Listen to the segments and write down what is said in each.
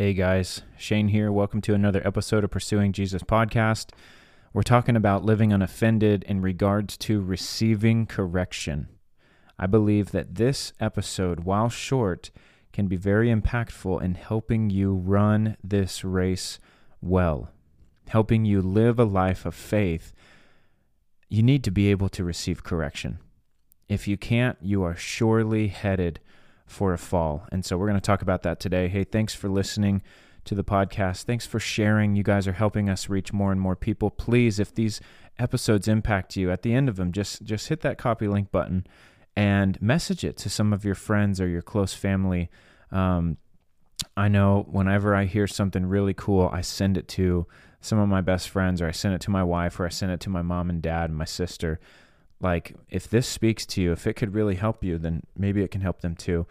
Hey guys, Shane here. Welcome to another episode of Pursuing Jesus podcast. We're talking about living unoffended in regards to receiving correction. I believe that this episode, while short, can be very impactful in helping you run this race well, helping you live a life of faith. You need to be able to receive correction. If you can't, you are surely headed for a fall. And so we're going to talk about that today. Hey, thanks for listening to the podcast. Thanks for sharing. You guys are helping us reach more and more people. Please, if these episodes impact you, at the end of them, just just hit that copy link button and message it to some of your friends or your close family. Um, I know whenever I hear something really cool, I send it to some of my best friends, or I send it to my wife, or I send it to my mom and dad and my sister like if this speaks to you if it could really help you then maybe it can help them too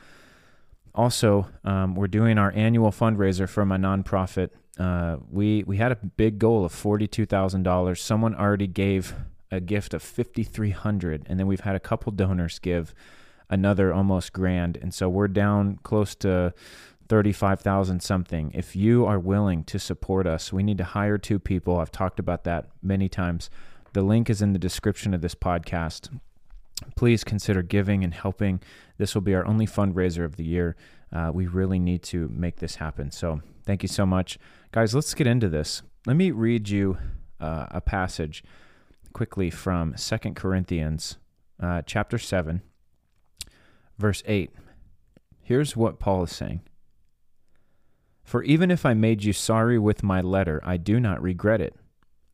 also um, we're doing our annual fundraiser for my nonprofit uh, we we had a big goal of $42000 someone already gave a gift of 5300 and then we've had a couple donors give another almost grand and so we're down close to 35,000 something. If you are willing to support us, we need to hire two people. I've talked about that many times. The link is in the description of this podcast. Please consider giving and helping. This will be our only fundraiser of the year. Uh, we really need to make this happen. So, thank you so much. Guys, let's get into this. Let me read you uh, a passage quickly from Second Corinthians uh, chapter 7, verse 8. Here's what Paul is saying For even if I made you sorry with my letter, I do not regret it,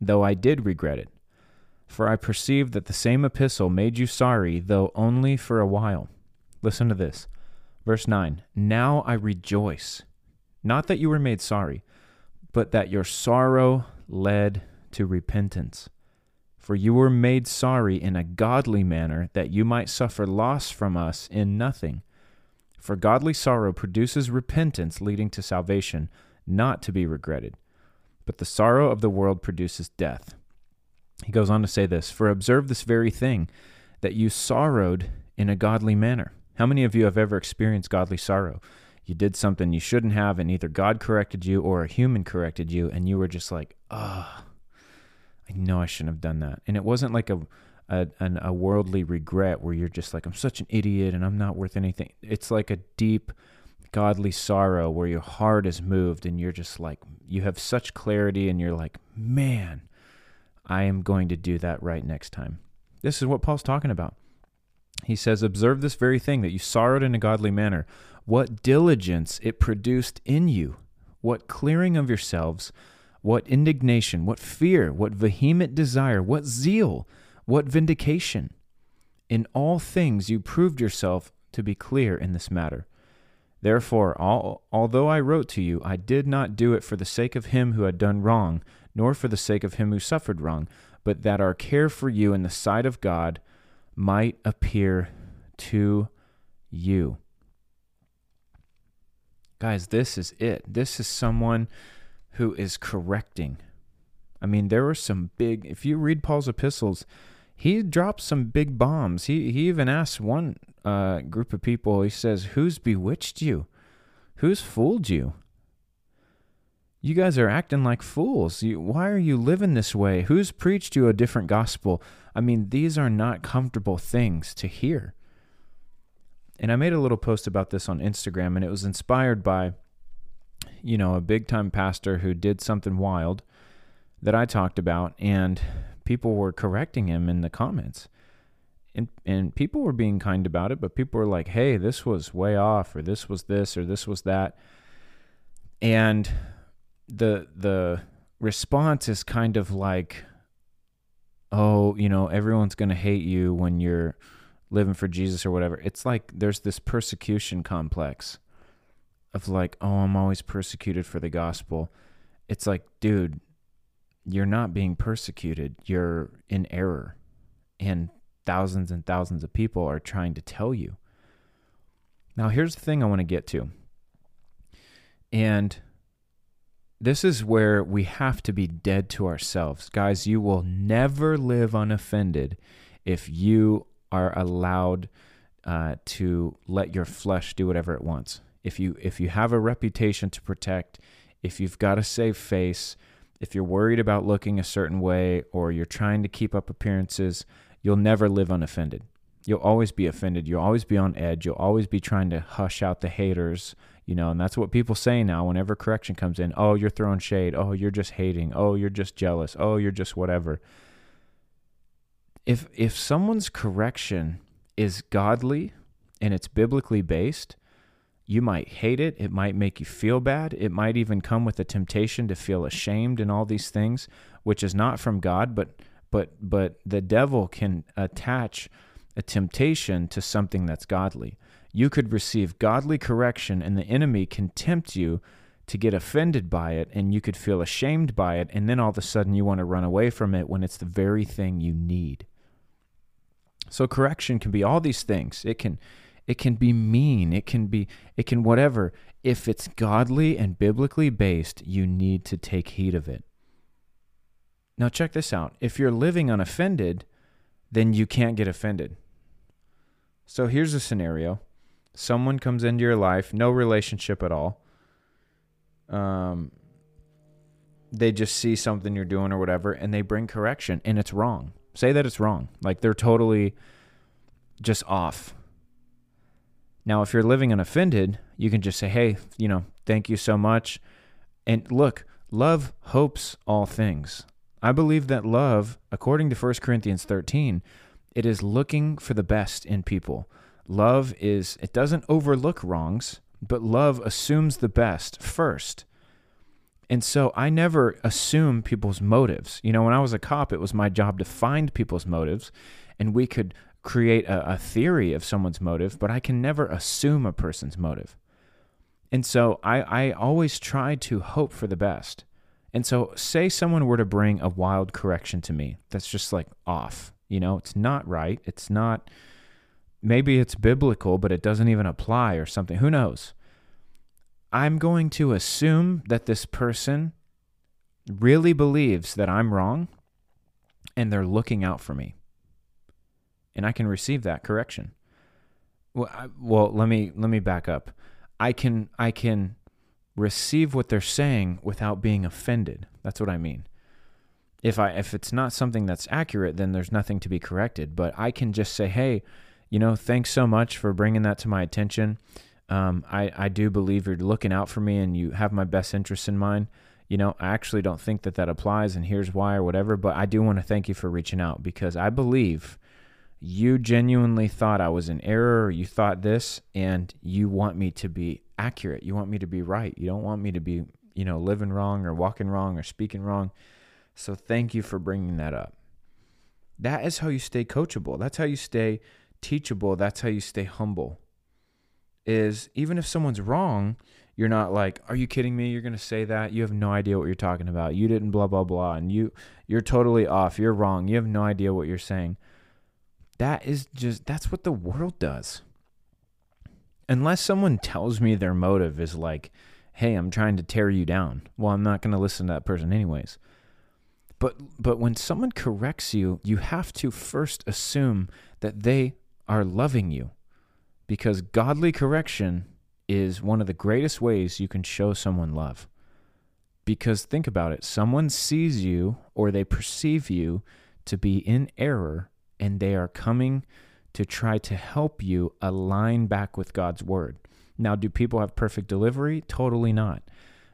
though I did regret it for I perceive that the same epistle made you sorry, though only for a while. Listen to this. Verse 9 Now I rejoice, not that you were made sorry, but that your sorrow led to repentance. For you were made sorry in a godly manner, that you might suffer loss from us in nothing. For godly sorrow produces repentance leading to salvation, not to be regretted. But the sorrow of the world produces death. He goes on to say this For observe this very thing, that you sorrowed in a godly manner. How many of you have ever experienced godly sorrow? You did something you shouldn't have, and either God corrected you or a human corrected you, and you were just like, oh, I know I shouldn't have done that. And it wasn't like a, a, an, a worldly regret where you're just like, I'm such an idiot and I'm not worth anything. It's like a deep, godly sorrow where your heart is moved and you're just like, you have such clarity and you're like, man, I am going to do that right next time. This is what Paul's talking about. He says, Observe this very thing that you sorrowed in a godly manner, what diligence it produced in you, what clearing of yourselves, what indignation, what fear, what vehement desire, what zeal, what vindication. In all things you proved yourself to be clear in this matter. Therefore, all, although I wrote to you, I did not do it for the sake of him who had done wrong, nor for the sake of him who suffered wrong, but that our care for you in the sight of God might appear to you. Guys, this is it. This is someone who is correcting. I mean, there were some big, if you read Paul's epistles, he drops some big bombs. He, he even asks one uh, group of people, he says, Who's bewitched you? Who's fooled you? You guys are acting like fools. You, why are you living this way? Who's preached you a different gospel? I mean, these are not comfortable things to hear. And I made a little post about this on Instagram, and it was inspired by, you know, a big time pastor who did something wild that I talked about, and people were correcting him in the comments. And, and people were being kind about it, but people were like, hey, this was way off, or this was this, or this was that. And the the response is kind of like oh you know everyone's going to hate you when you're living for Jesus or whatever. It's like there's this persecution complex of like oh I'm always persecuted for the gospel. It's like dude you're not being persecuted. You're in error. And thousands and thousands of people are trying to tell you. Now here's the thing I want to get to. And this is where we have to be dead to ourselves. Guys, you will never live unoffended if you are allowed uh, to let your flesh do whatever it wants. if you if you have a reputation to protect, if you've got a save face, if you're worried about looking a certain way or you're trying to keep up appearances, you'll never live unoffended. You'll always be offended. You'll always be on edge. You'll always be trying to hush out the haters, you know, and that's what people say now whenever correction comes in. Oh, you're throwing shade. Oh, you're just hating. Oh, you're just jealous. Oh, you're just whatever. If if someone's correction is godly and it's biblically based, you might hate it. It might make you feel bad. It might even come with a temptation to feel ashamed and all these things, which is not from God, but but but the devil can attach a temptation to something that's godly. You could receive godly correction and the enemy can tempt you to get offended by it and you could feel ashamed by it and then all of a sudden you want to run away from it when it's the very thing you need. So correction can be all these things. It can it can be mean, it can be it can whatever. If it's godly and biblically based, you need to take heed of it. Now check this out. If you're living unoffended, then you can't get offended. So here's a scenario. Someone comes into your life, no relationship at all. Um they just see something you're doing or whatever and they bring correction and it's wrong. Say that it's wrong. Like they're totally just off now, if you're living unoffended, you can just say, hey, you know, thank you so much. And look, love hopes all things. I believe that love, according to 1 Corinthians 13, it is looking for the best in people. Love is, it doesn't overlook wrongs, but love assumes the best first. And so I never assume people's motives. You know, when I was a cop, it was my job to find people's motives, and we could create a, a theory of someone's motive, but I can never assume a person's motive. And so I, I always try to hope for the best. And so, say someone were to bring a wild correction to me that's just like off, you know, it's not right. It's not, maybe it's biblical, but it doesn't even apply or something. Who knows? I'm going to assume that this person really believes that I'm wrong and they're looking out for me and I can receive that correction. Well, I, well, let me let me back up. I can I can receive what they're saying without being offended. That's what I mean. If I if it's not something that's accurate, then there's nothing to be corrected. But I can just say, hey, you know, thanks so much for bringing that to my attention. Um, I I do believe you're looking out for me and you have my best interests in mind. You know, I actually don't think that that applies, and here's why or whatever. But I do want to thank you for reaching out because I believe you genuinely thought I was in error or you thought this and you want me to be accurate. You want me to be right. You don't want me to be, you know, living wrong or walking wrong or speaking wrong. So thank you for bringing that up. That is how you stay coachable. That's how you stay teachable. That's how you stay humble. Is even if someone's wrong, you're not like, "Are you kidding me? You're going to say that? You have no idea what you're talking about. You didn't blah blah blah and you you're totally off. You're wrong. You have no idea what you're saying." That is just, that's what the world does. Unless someone tells me their motive is like, hey, I'm trying to tear you down. Well, I'm not going to listen to that person anyways. But but when someone corrects you, you have to first assume that they are loving you. Because godly correction is one of the greatest ways you can show someone love. Because think about it, someone sees you or they perceive you to be in error and they are coming to try to help you align back with God's word. Now, do people have perfect delivery? Totally not.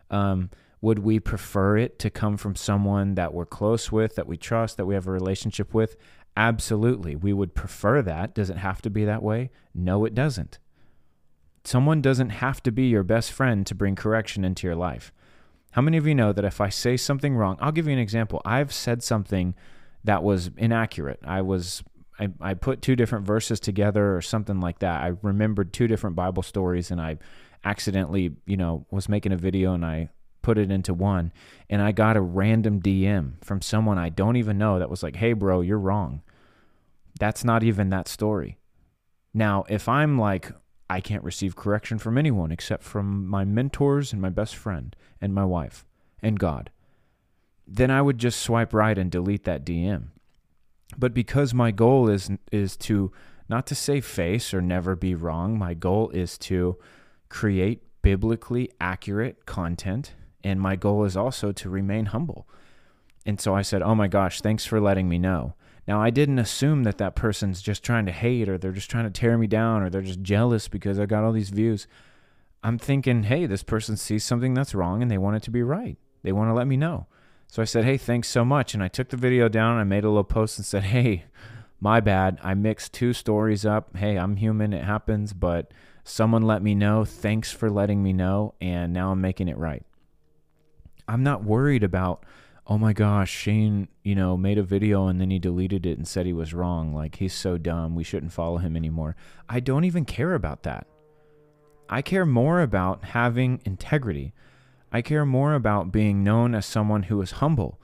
Um, would we prefer it to come from someone that we're close with, that we trust, that we have a relationship with? Absolutely. We would prefer that. Does it have to be that way? No, it doesn't. Someone doesn't have to be your best friend to bring correction into your life. How many of you know that if I say something wrong, I'll give you an example. I've said something that was inaccurate. I was I, I put two different verses together or something like that. I remembered two different Bible stories and I accidentally, you know, was making a video and I put it into one and I got a random DM from someone I don't even know that was like, "Hey bro, you're wrong." That's not even that story. Now, if I'm like I can't receive correction from anyone except from my mentors and my best friend and my wife and God then I would just swipe right and delete that DM. But because my goal is is to not to save face or never be wrong, my goal is to create biblically accurate content. And my goal is also to remain humble. And so I said, Oh my gosh, thanks for letting me know. Now, I didn't assume that that person's just trying to hate or they're just trying to tear me down or they're just jealous because I got all these views. I'm thinking, hey, this person sees something that's wrong and they want it to be right. They want to let me know. So I said, hey, thanks so much. And I took the video down and I made a little post and said, hey, my bad. I mixed two stories up. Hey, I'm human. It happens. But someone let me know. Thanks for letting me know. And now I'm making it right. I'm not worried about oh my gosh, Shane, you know, made a video and then he deleted it and said he was wrong. Like, he's so dumb. We shouldn't follow him anymore. I don't even care about that. I care more about having integrity. I care more about being known as someone who is humble.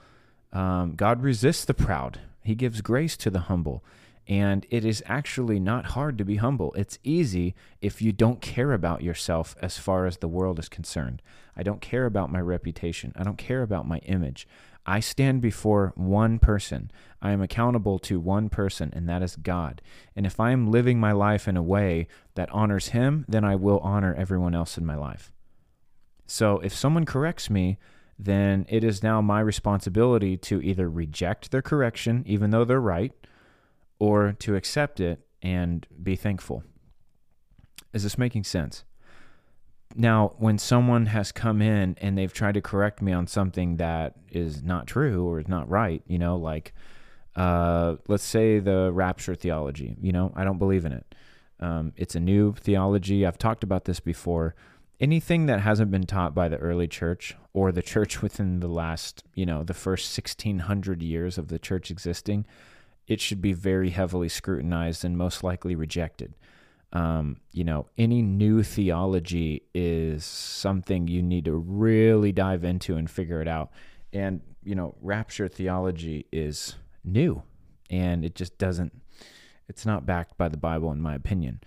Um, God resists the proud, He gives grace to the humble. And it is actually not hard to be humble. It's easy if you don't care about yourself as far as the world is concerned. I don't care about my reputation. I don't care about my image. I stand before one person. I am accountable to one person, and that is God. And if I am living my life in a way that honors Him, then I will honor everyone else in my life. So if someone corrects me, then it is now my responsibility to either reject their correction, even though they're right, or to accept it and be thankful. Is this making sense? Now, when someone has come in and they've tried to correct me on something that is not true or is not right, you know, like uh, let's say the rapture theology, you know, I don't believe in it. Um, it's a new theology. I've talked about this before. Anything that hasn't been taught by the early church or the church within the last, you know, the first 1600 years of the church existing, it should be very heavily scrutinized and most likely rejected um, you know, any new theology is something you need to really dive into and figure it out. And, you know, rapture theology is new and it just doesn't, it's not backed by the Bible, in my opinion.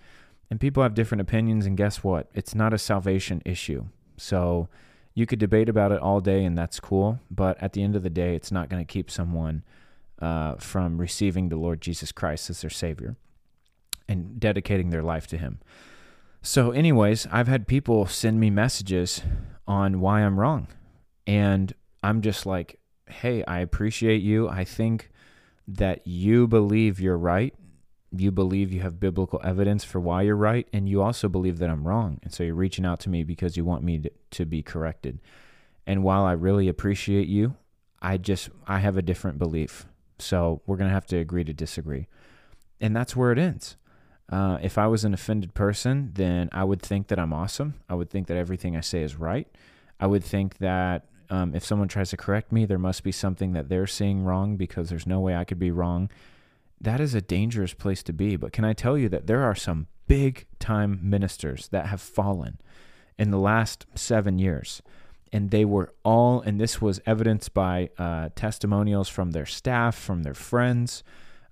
And people have different opinions, and guess what? It's not a salvation issue. So you could debate about it all day, and that's cool. But at the end of the day, it's not going to keep someone uh, from receiving the Lord Jesus Christ as their Savior and dedicating their life to Him. So, anyways, I've had people send me messages on why I'm wrong. And I'm just like, hey, I appreciate you. I think that you believe you're right. You believe you have biblical evidence for why you're right. And you also believe that I'm wrong. And so you're reaching out to me because you want me to, to be corrected. And while I really appreciate you, I just, I have a different belief. So we're going to have to agree to disagree. And that's where it ends. Uh, if I was an offended person, then I would think that I'm awesome. I would think that everything I say is right. I would think that um, if someone tries to correct me, there must be something that they're seeing wrong because there's no way I could be wrong. That is a dangerous place to be. But can I tell you that there are some big time ministers that have fallen in the last seven years? And they were all, and this was evidenced by uh, testimonials from their staff, from their friends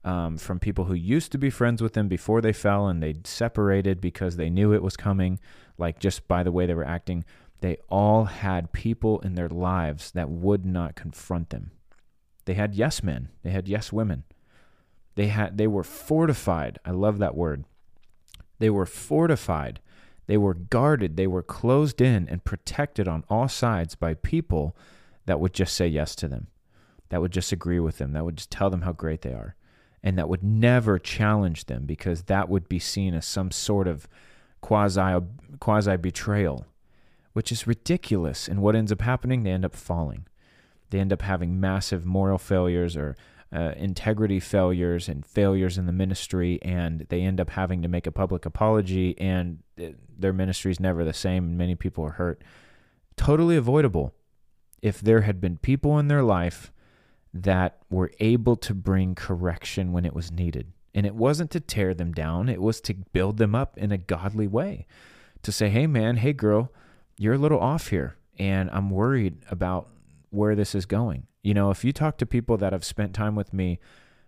um, from people who used to be friends with them before they fell and they separated because they knew it was coming, like just by the way they were acting. They all had people in their lives that would not confront them. They had yes men, they had yes women. They had they were fortified. I love that word. They were fortified. They were guarded. They were closed in and protected on all sides by people that would just say yes to them, that would just agree with them, that would just tell them how great they are and that would never challenge them because that would be seen as some sort of quasi quasi betrayal, which is ridiculous. And what ends up happening? They end up falling. They end up having massive moral failures or uh, integrity failures and failures in the ministry, and they end up having to make a public apology, and their ministry is never the same, and many people are hurt. Totally avoidable if there had been people in their life that were able to bring correction when it was needed. And it wasn't to tear them down, it was to build them up in a godly way. To say, hey, man, hey, girl, you're a little off here, and I'm worried about where this is going. You know, if you talk to people that have spent time with me,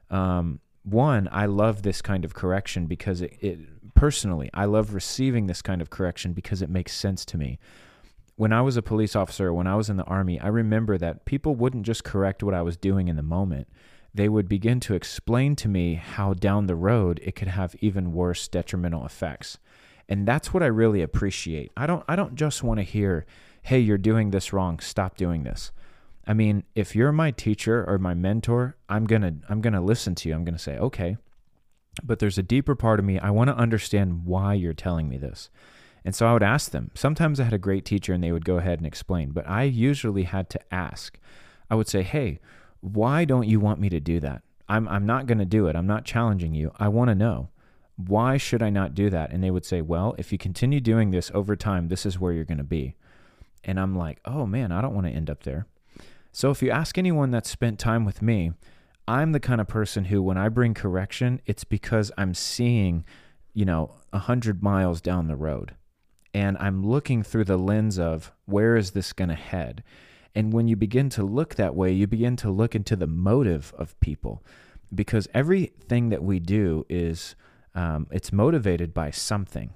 um, one, I love this kind of correction because it, it personally, I love receiving this kind of correction because it makes sense to me when I was a police officer, when I was in the army, I remember that people wouldn't just correct what I was doing in the moment. They would begin to explain to me how down the road it could have even worse detrimental effects. And that's what I really appreciate. I don't I don't just want to hear, "Hey, you're doing this wrong. Stop doing this." I mean, if you're my teacher or my mentor, I'm going to I'm going to listen to you. I'm going to say, "Okay, but there's a deeper part of me. I want to understand why you're telling me this. And so I would ask them. Sometimes I had a great teacher and they would go ahead and explain, but I usually had to ask. I would say, hey, why don't you want me to do that? I'm, I'm not going to do it. I'm not challenging you. I want to know. Why should I not do that? And they would say, well, if you continue doing this over time, this is where you're going to be. And I'm like, oh man, I don't want to end up there. So if you ask anyone that's spent time with me, I'm the kind of person who, when I bring correction, it's because I'm seeing, you know, a hundred miles down the road, and I'm looking through the lens of where is this going to head. And when you begin to look that way, you begin to look into the motive of people, because everything that we do is um, it's motivated by something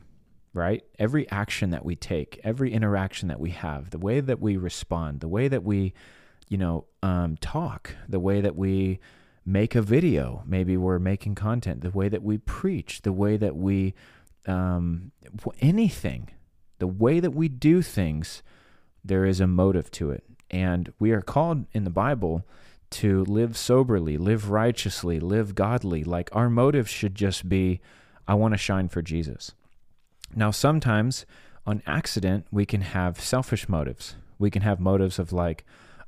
right? Every action that we take, every interaction that we have, the way that we respond, the way that we, you know, um, talk, the way that we make a video. Maybe we're making content, the way that we preach, the way that we, um, anything, the way that we do things, there is a motive to it. And we are called in the Bible to live soberly, live righteously, live godly. Like our motive should just be, I want to shine for Jesus. Now, sometimes on accident, we can have selfish motives. We can have motives of like,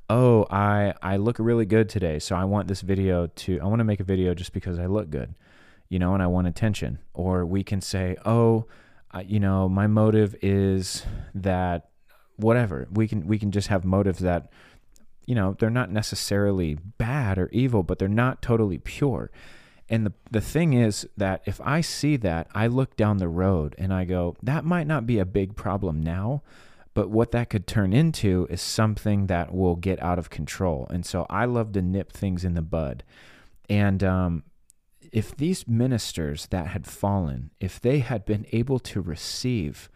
oh, I I look really good today, so I want this video to I want to make a video just because I look good, you know, and I want attention. Or we can say, oh, I, you know, my motive is that whatever. We can we can just have motives that you know, they're not necessarily bad or evil, but they're not totally pure. And the the thing is that if I see that, I look down the road and I go, that might not be a big problem now, but what that could turn into is something that will get out of control. And so I love to nip things in the bud. And um, if these ministers that had fallen, if they had been able to receive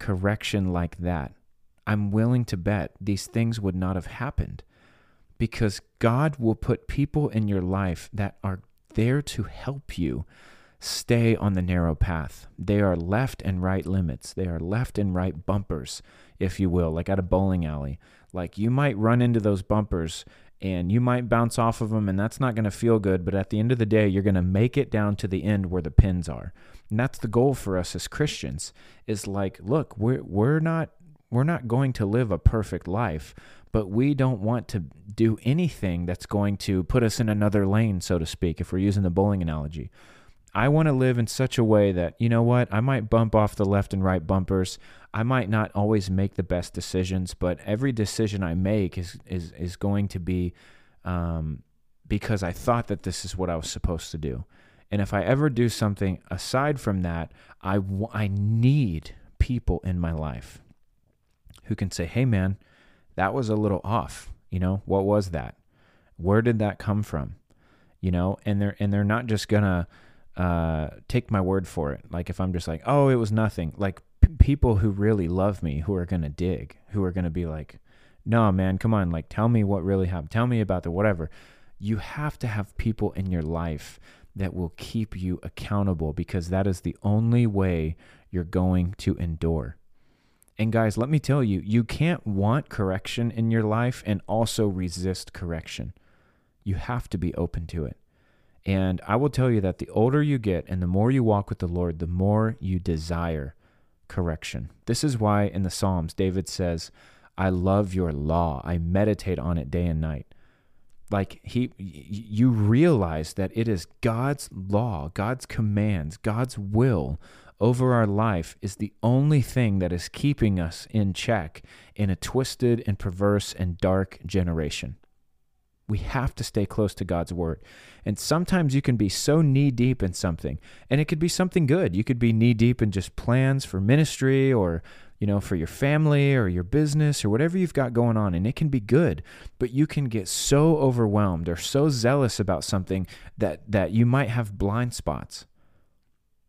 correction like that, I'm willing to bet these things would not have happened because God will put people in your life that are there to help you stay on the narrow path. They are left and right limits, they are left and right bumpers if you will, like at a bowling alley. Like you might run into those bumpers and you might bounce off of them and that's not going to feel good, but at the end of the day, you're going to make it down to the end where the pins are. And that's the goal for us as Christians is like, look, we're we're not we're not going to live a perfect life, but we don't want to do anything that's going to put us in another lane, so to speak, if we're using the bowling analogy. I want to live in such a way that, you know what, I might bump off the left and right bumpers. I might not always make the best decisions, but every decision I make is is is going to be um, because I thought that this is what I was supposed to do. And if I ever do something aside from that, I, w- I need people in my life who can say, hey, man, that was a little off. You know, what was that? Where did that come from? You know, and they're and they're not just gonna uh, take my word for it. Like if I'm just like, oh, it was nothing. Like people who really love me who are to dig, who are to be like, no, man, come on, like tell me what really happened. Tell me about the whatever. You have to have people in your life that will keep you accountable because that is the only way you're going to endure. And guys, let me tell you, you can't want correction in your life and also resist correction. You have to be open to it. And I will tell you that the older you get and the more you walk with the Lord, the more you desire correction. This is why in the Psalms, David says, I love your law. I meditate on it day and night. Like he you realize that it is God's law, God's commands, God's will over our life is the only thing that is keeping us in check in a twisted and perverse and dark generation. We have to stay close to God's word. And sometimes you can be so knee deep in something, and it could be something good. You could be knee deep in just plans for ministry or, you know, for your family or your business or whatever you've got going on, and it can be good. But you can get so overwhelmed or so zealous about something that that you might have blind spots.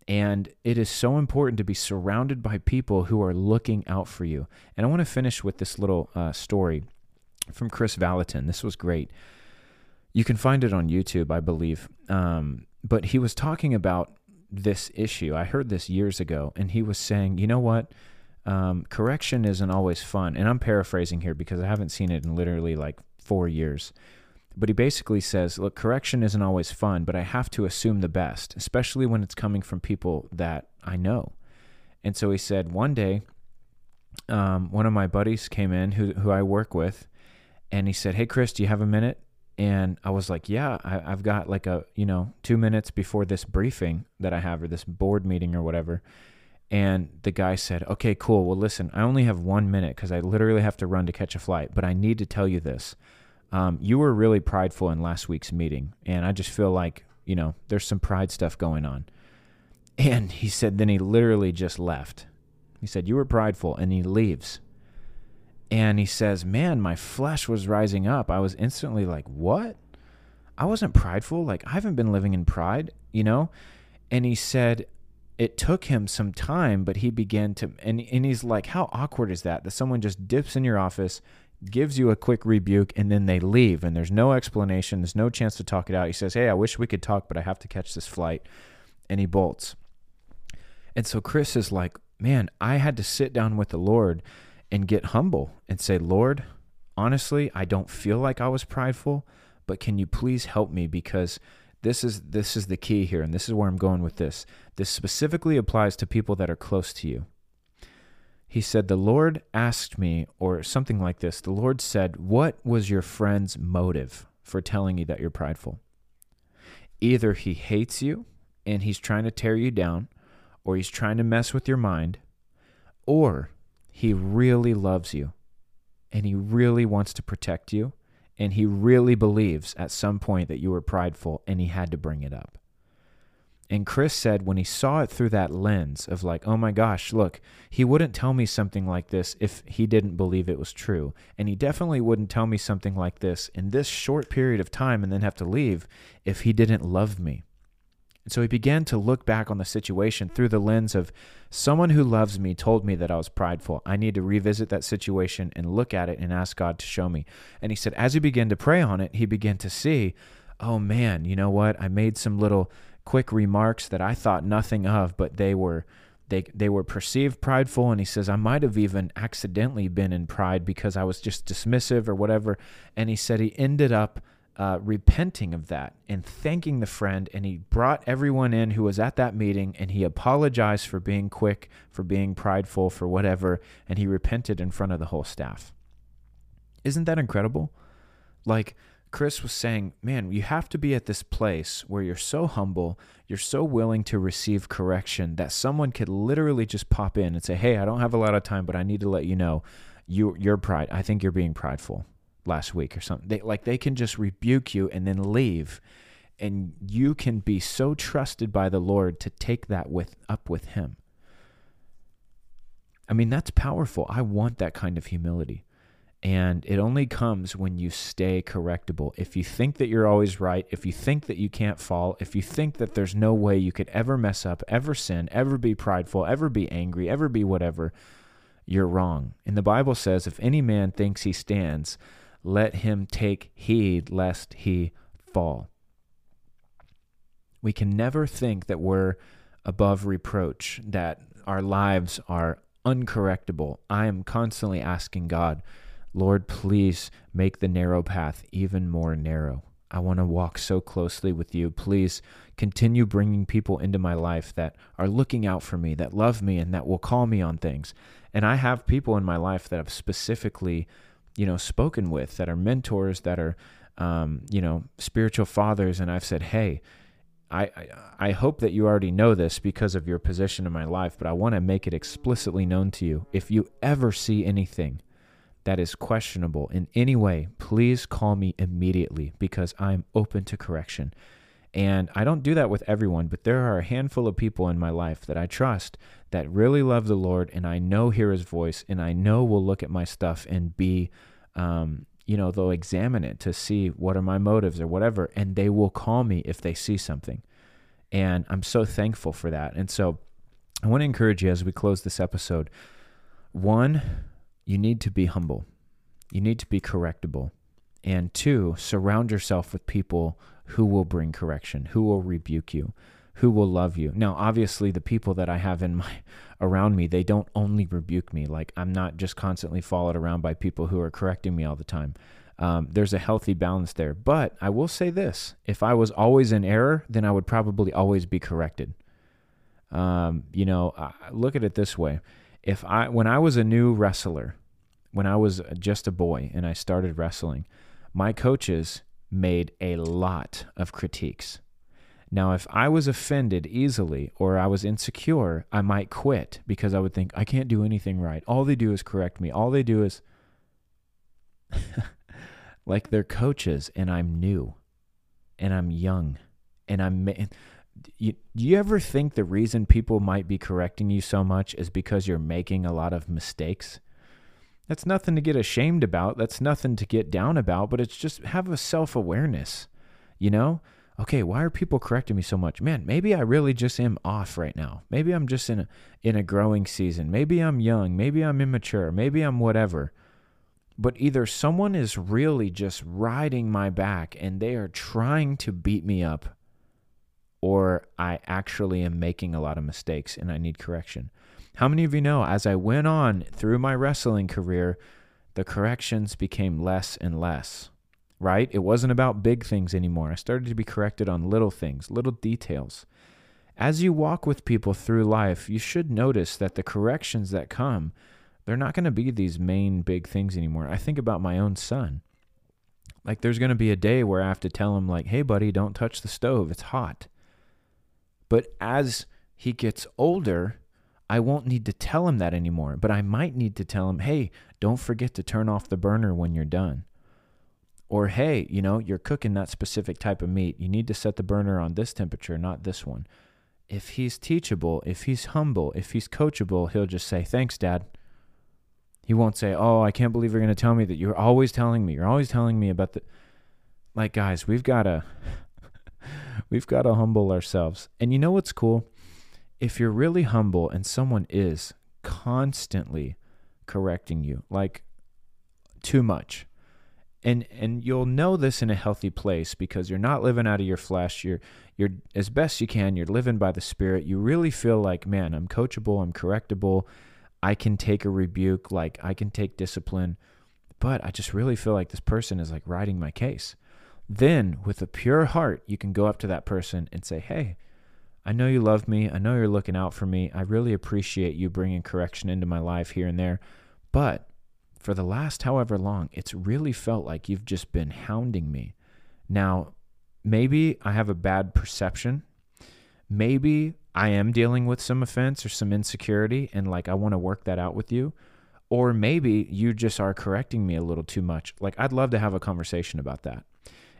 And it is so important to be surrounded by people who are looking out for you. And I want to finish with this little uh, story from Kris Vallotton. This was great. You can find it on YouTube, I believe. Um, but he was talking about this issue. I heard this years ago, and he was saying, you know what? Um, correction isn't always fun. And I'm paraphrasing here because I haven't seen it in literally like four years. But he basically says, look, correction isn't always fun, but I have to assume the best, especially when it's coming from people that I know. And so he said, one day, um, one of my buddies came in who, who I work with, and he said, Hey, Kris, do you have a minute? And I was like, Yeah, I, have got like a, you know, two minutes before this briefing that I have or this board meeting or whatever. And the guy said, Okay, cool. Well, listen, I only have one minute because I literally have to run to catch a flight, but I need to tell you this. Um, you were really prideful in last week's meeting, and I just feel like, you know, there's some pride stuff going on. And he said, then he literally just left. He said, You were prideful, and he leaves. And he says, Man, my flesh was rising up. I was instantly like, What? I wasn't prideful. Like, I haven't been living in pride, you know? And he said, it took him some time, but he began to, and, and he's like, How awkward is that? That someone just dips in your office, gives you a quick rebuke, and then they leave, and there's no explanation. There's no chance to talk it out. He says, Hey, I wish we could talk, but I have to catch this flight. And he bolts. And so Kris is like, Man, I had to sit down with the Lord and get humble and say, Lord, honestly, I don't feel like I was prideful, but can you please help me because this is this is the key here and this is where I'm going with this. This specifically applies to people that are close to you. He said, The Lord asked me, or something like this. The Lord said, What was your friend's motive for telling you that you're prideful? Either he hates you and he's trying to tear you down, or he's trying to mess with your mind, or he really loves you and he really wants to protect you. And he really believes at some point that you were prideful and he had to bring it up. And Kris said when he saw it through that lens of like, oh my gosh, look, he wouldn't tell me something like this if he didn't believe it was true. And he definitely wouldn't tell me something like this in this short period of time and then have to leave if he didn't love me. And so he began to look back on the situation through the lens of someone who loves me told me that I was prideful. I need to revisit that situation and look at it and ask God to show me. And he said, as he began to pray on it, he began to see, oh man, you know what? I made some little quick remarks that I thought nothing of, but they were they they were perceived prideful and he says I might have even accidentally been in pride because I was just dismissive or whatever and he said he ended up uh, repenting of that and thanking the friend. And he brought everyone in who was at that meeting and he apologized for being quick, for being prideful, for whatever. And he repented in front of the whole staff. Isn't that incredible? Like, Kris was saying, man, you have to be at this place where you're so humble, you're so willing to receive correction that someone could literally just pop in and say, hey, I don't have a lot of time, but I need to let you know you, your pride. I think you're being prideful last week or something. They like they can just rebuke you and then leave and you can be so trusted by the Lord to take that with up with him. I mean, that's powerful. I want that kind of humility. And it only comes when you stay correctable. If you think that you're always right, if you think that you can't fall, if you think that there's no way you could ever mess up, ever sin, ever be prideful, ever be angry, ever be whatever, you're wrong. And the Bible says if any man thinks he stands, let him take heed lest he fall. We can never think that we're above reproach, that our lives are uncorrectable. I am constantly asking God, Lord, please make the narrow path even more narrow. I want to walk so closely with you. Please continue bringing people into my life that are looking out for me, that love me, and that will call me on things. And I have people in my life that have specifically you know spoken with that are mentors that are um, you know spiritual fathers. And i've said hey I, I, I hope that you already know this because of your position in my life but i want to make it explicitly known to you. If you ever see anything that is questionable in any way please call me immediately because i'm open to correction and I don't do that with everyone, but there are a handful of people in my life that I trust that really love the Lord and I know hear his voice and I know will look at my stuff and be, um, you know, they'll examine it to see what are my motives or whatever. And they will call me if they see something. And I'm so thankful for that. And so I want to encourage you as we close this episode one, you need to be humble, you need to be correctable. And two, surround yourself with people who will bring correction, who will rebuke you. who will love you. Now, obviously, the people that I have in my around me, they don't only rebuke me. Like I'm not just constantly followed around by people who are correcting me all the time. Um, there's a healthy balance there. But I will say this: if I was always in error, then I would probably always be corrected. Um, you know, look at it this way: if I, when I was a new wrestler, when I was just a boy and I started wrestling, my coaches made a lot of critiques. Now, if I was offended easily or I was insecure, I might quit because I would think, I can't do anything right. All they do is correct me. All they do is like they're coaches and I'm new and I'm young and I'm. You, do you ever think the reason people might be correcting you so much is because you're making a lot of mistakes? That's nothing to get ashamed about. That's nothing to get down about, but it's just have a self awareness, you know? okay, why are people correcting me so much? Man, maybe I really just am off right now. Maybe I'm just in a in a growing season. Maybe I'm young, maybe I'm immature, maybe I'm whatever. But either someone is really just riding my back and they are trying to beat me up or I actually am making a lot of mistakes and I need correction. How many of you know as I went on through my wrestling career, the corrections became less and less? right? It wasn't about big things anymore. I started to be corrected on little things, little details. As you walk with people through life, you should notice that the corrections that come, they're not going to be these main big things anymore. I think about my own son. Like there's going to be a day where I have to tell him like, "Hey buddy, don't touch the stove. It's hot." But as he gets older, I won't need to tell him that anymore, but I might need to tell him, "Hey, don't forget to turn off the burner when you're done." Or, hey, you know, you're cooking that specific type of meat. You need to set the burner on this temperature, not this one. If he's teachable, if he's humble, if he's coachable, he'll just say, Thanks, Dad. He won't say, Oh, I can't believe you're going to tell me that. You're always telling me. You're always telling me about the. Like, guys, we've got to. we've got to humble ourselves. And you know what's cool? If you're really humble and someone is constantly correcting you, like too much, and and you'll know this in a healthy place because you're not living out of your flesh you're you're as best you can you're living by the spirit you really feel like man i'm coachable i'm correctable i can take a rebuke like i can take discipline but i just really feel like this person is like riding my case. Then with a pure heart you can go up to that person and say hey i know you love me i know you're looking out for me i really appreciate you bringing correction into my life here and there but for the last however long, it's really felt like you've just been hounding me. Now, maybe I have a bad perception. Maybe I am dealing with some offense or some insecurity, and like I want to work that out with you. Or maybe you just are correcting me a little too much. Like, I'd love to have a conversation about that.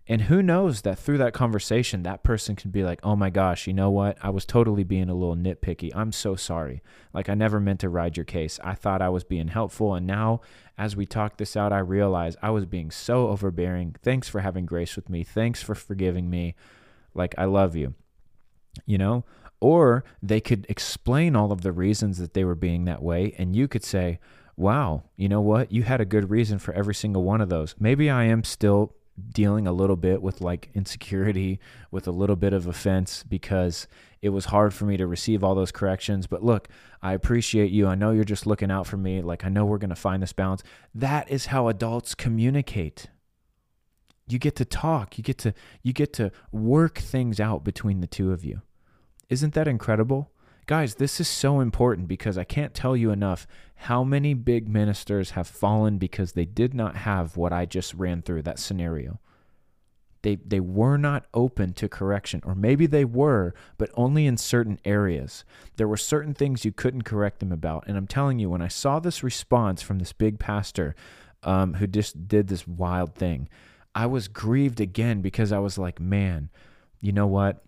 And who knows that through that conversation, that person can be like, oh my gosh, you know what? I was totally being a little nitpicky. I'm so sorry. Like, I never meant to ride your case. I thought I was being helpful. And now, as we talk this out, I realize I was being so overbearing. Thanks for having grace with me. Thanks for forgiving me. Like, I love you. You know? Or they could explain all of the reasons that they were being that way. And you could say, wow, you know what? You had a good reason for every single one of those. Maybe I am still dealing a little bit with like insecurity, with a little bit of offense because it was hard for me to receive all those corrections. But look, I appreciate you. I know you're just looking out for me. Like, I know we're going to find this balance. That is how adults communicate. You get to talk. You get to you get to work things out between the two of you. Isn't that incredible? Guys, this is so important because I can't tell you enough how many big ministers have fallen because they did not have what I just ran through that scenario. They, they were not open to correction, or maybe they were, but only in certain areas. There were certain things you couldn't correct them about. And I'm telling you, when I saw this response from this big pastor um, who just did this wild thing, I was grieved again because I was like, man, you know what?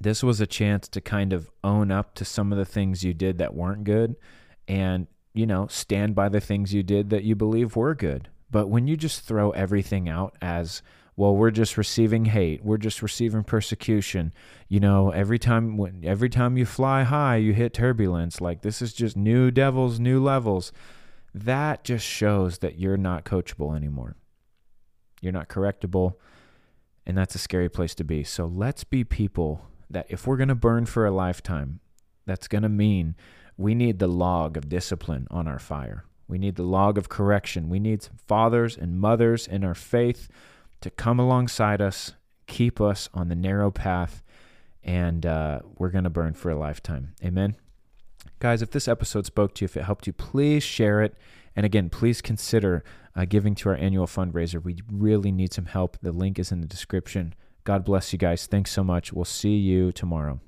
This was a chance to kind of own up to some of the things you did that weren't good and, you know, stand by the things you did that you believe were good. But when you just throw everything out as, well, we're just receiving hate, we're just receiving persecution, you know, every time when every time you fly high, you hit turbulence, like this is just new devils, new levels. That just shows that you're not coachable anymore. You're not correctable, and that's a scary place to be. So let's be people that if we're going to burn for a lifetime, that's going to mean we need the log of discipline on our fire. We need the log of correction. We need fathers and mothers in our faith to come alongside us, keep us on the narrow path, and uh, we're going to burn for a lifetime. Amen. Guys, if this episode spoke to you, if it helped you, please share it. And again, please consider uh, giving to our annual fundraiser. We really need some help. The link is in the description. God bless you guys. Thanks so much. We'll see you tomorrow.